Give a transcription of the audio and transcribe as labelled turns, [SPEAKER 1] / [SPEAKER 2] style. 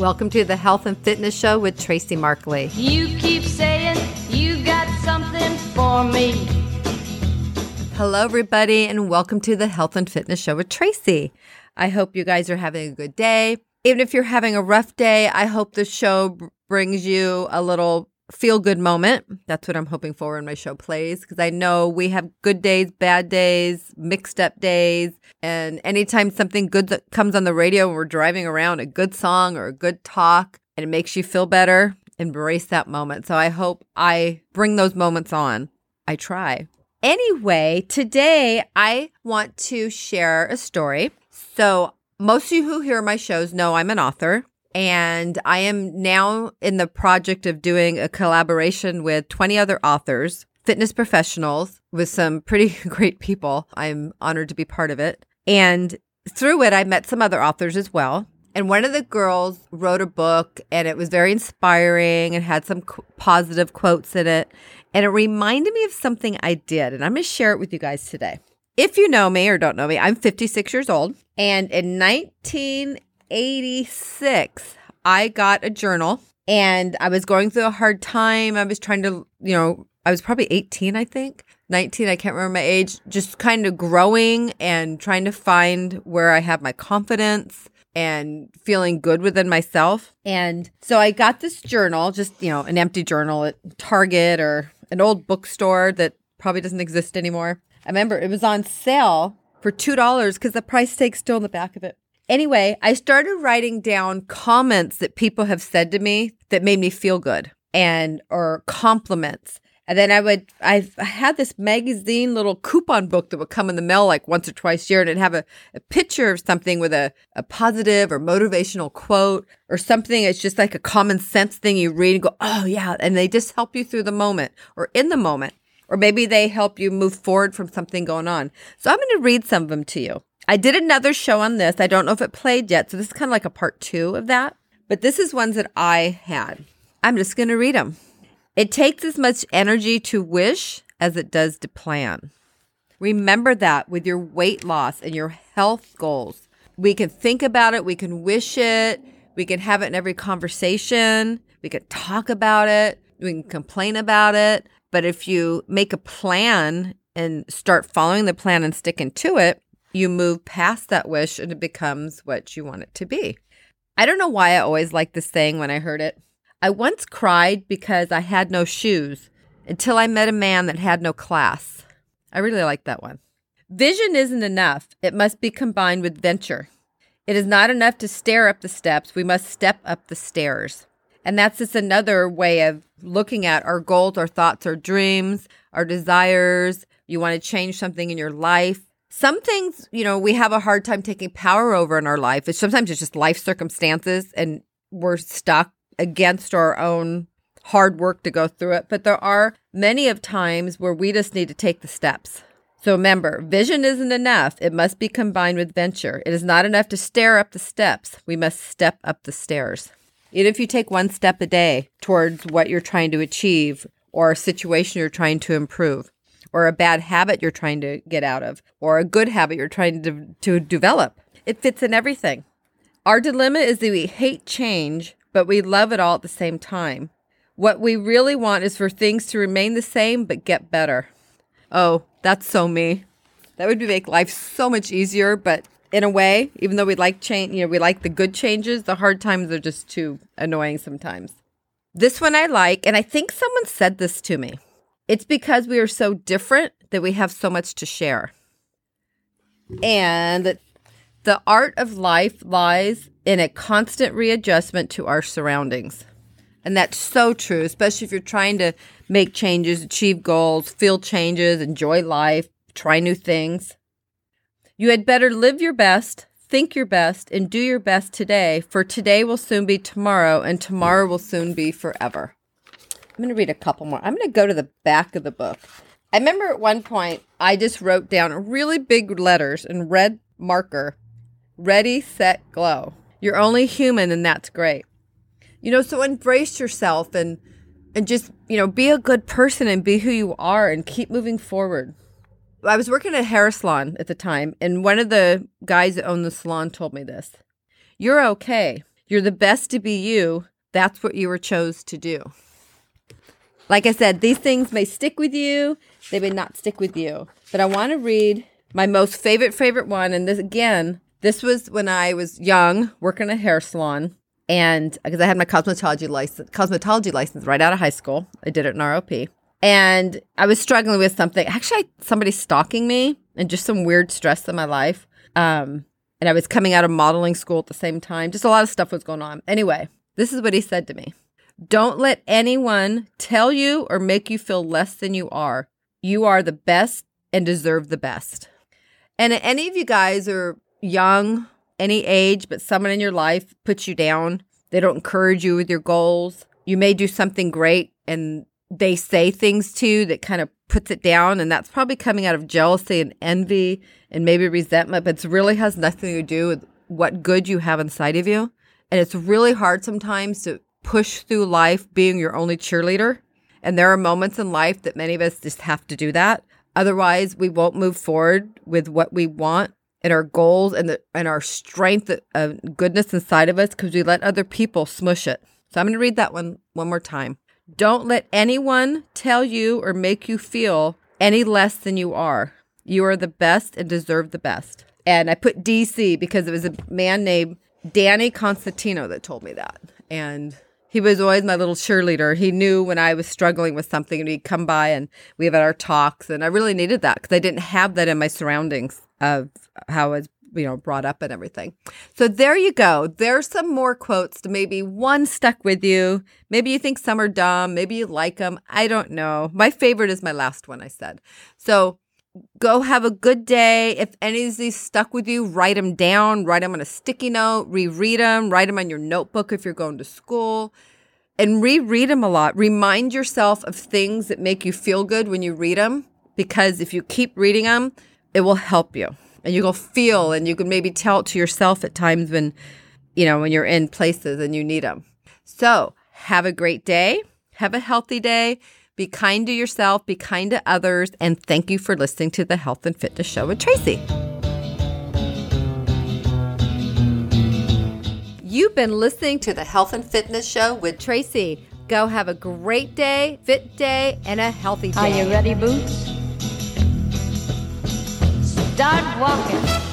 [SPEAKER 1] Welcome to the Health and Fitness Show with Tracy Markley.
[SPEAKER 2] You keep saying you got something for me.
[SPEAKER 1] Hello, everybody, and welcome to the Health and Fitness Show with Tracy. I hope you guys are having a good day. Even if you're having a rough day, I hope the show brings you a little feel good moment. That's what I'm hoping for when my show plays because I know we have good days, bad days, mixed up days. And anytime something good that comes on the radio and we're driving around, a good song or a good talk, and it makes you feel better, embrace that moment. So I hope I bring those moments on. I try. Anyway, today I want to share a story. So, most of you who hear my shows know I'm an author. And I am now in the project of doing a collaboration with 20 other authors, fitness professionals, with some pretty great people. I'm honored to be part of it. And through it, I met some other authors as well. And one of the girls wrote a book, and it was very inspiring and had some qu- positive quotes in it. And it reminded me of something I did. And I'm going to share it with you guys today. If you know me or don't know me, I'm 56 years old. And in 1986, I got a journal and I was going through a hard time. I was trying to, you know, I was probably 18, I think. 19, I can't remember my age, just kind of growing and trying to find where I have my confidence and feeling good within myself. And so I got this journal, just, you know, an empty journal at Target or an old bookstore that probably doesn't exist anymore. I remember it was on sale for $2 because the price tag's still in the back of it. Anyway, I started writing down comments that people have said to me that made me feel good and or compliments. And then I would, I had this magazine little coupon book that would come in the mail like once or twice a year and it'd have a, a picture of something with a, a positive or motivational quote or something. It's just like a common sense thing you read and go, oh yeah. And they just help you through the moment or in the moment. Or maybe they help you move forward from something going on. So I'm going to read some of them to you. I did another show on this. I don't know if it played yet. So this is kind of like a part two of that. But this is ones that I had. I'm just going to read them. It takes as much energy to wish as it does to plan. Remember that with your weight loss and your health goals. We can think about it, we can wish it, we can have it in every conversation, we can talk about it, we can complain about it. But if you make a plan and start following the plan and sticking to it, you move past that wish and it becomes what you want it to be. I don't know why I always liked this saying when I heard it. I once cried because I had no shoes until I met a man that had no class. I really like that one. Vision isn't enough, it must be combined with venture. It is not enough to stare up the steps, we must step up the stairs. And that's just another way of looking at our goals, our thoughts, our dreams, our desires. You want to change something in your life. Some things, you know, we have a hard time taking power over in our life. It's sometimes it's just life circumstances and we're stuck against our own hard work to go through it. But there are many of times where we just need to take the steps. So remember, vision isn't enough. It must be combined with venture. It is not enough to stare up the steps. We must step up the stairs. Even if you take one step a day towards what you're trying to achieve or a situation you're trying to improve or a bad habit you're trying to get out of or a good habit you're trying to, to develop, it fits in everything. Our dilemma is that we hate change, but we love it all at the same time. What we really want is for things to remain the same but get better. Oh, that's so me. That would make life so much easier, but in a way, even though we like change, you know, we like the good changes, the hard times are just too annoying sometimes. This one I like, and I think someone said this to me. It's because we are so different that we have so much to share. And the art of life lies in a constant readjustment to our surroundings. And that's so true, especially if you're trying to make changes, achieve goals, feel changes, enjoy life, try new things. You had better live your best, think your best, and do your best today, for today will soon be tomorrow, and tomorrow will soon be forever. I'm going to read a couple more. I'm going to go to the back of the book. I remember at one point, I just wrote down really big letters in red marker ready, set, glow. You're only human, and that's great. You know, so embrace yourself and and just, you know, be a good person and be who you are and keep moving forward. I was working at a hair salon at the time, and one of the guys that owned the salon told me this. You're okay. You're the best to be you. That's what you were chose to do. Like I said, these things may stick with you, they may not stick with you. But I want to read my most favorite, favorite one. And this, again, this was when I was young, working a hair salon. And because I had my cosmetology license, cosmetology license right out of high school, I did it in ROP. And I was struggling with something. Actually, somebody stalking me and just some weird stress in my life. Um, and I was coming out of modeling school at the same time. Just a lot of stuff was going on. Anyway, this is what he said to me Don't let anyone tell you or make you feel less than you are. You are the best and deserve the best. And any of you guys are young, any age, but someone in your life puts you down, they don't encourage you with your goals. You may do something great and they say things to you that kind of puts it down. And that's probably coming out of jealousy and envy and maybe resentment, but it really has nothing to do with what good you have inside of you. And it's really hard sometimes to push through life being your only cheerleader. And there are moments in life that many of us just have to do that. Otherwise, we won't move forward with what we want and our goals and the, and our strength of goodness inside of us because we let other people smush it. So I'm going to read that one one more time. Don't let anyone tell you or make you feel any less than you are. You are the best and deserve the best. And I put DC because it was a man named Danny Constantino that told me that. And he was always my little cheerleader. He knew when I was struggling with something and he'd come by and we had our talks. And I really needed that because I didn't have that in my surroundings of how I was, you know, brought up and everything. So there you go. There's some more quotes to maybe one stuck with you. Maybe you think some are dumb. Maybe you like them. I don't know. My favorite is my last one I said. So go have a good day. If any of these stuck with you, write them down, write them on a sticky note, reread them, write them on your notebook if you're going to school, and reread them a lot. Remind yourself of things that make you feel good when you read them, because if you keep reading them, it will help you. And you will feel, and you can maybe tell it to yourself at times when, you know, when you're in places and you need them. So have a great day. Have a healthy day be kind to yourself, be kind to others, and thank you for listening to the Health and Fitness Show with Tracy. You've been listening to the Health and Fitness Show with Tracy. Go have a great day, fit day, and a healthy day.
[SPEAKER 2] Are you ready, Boots? Start walking.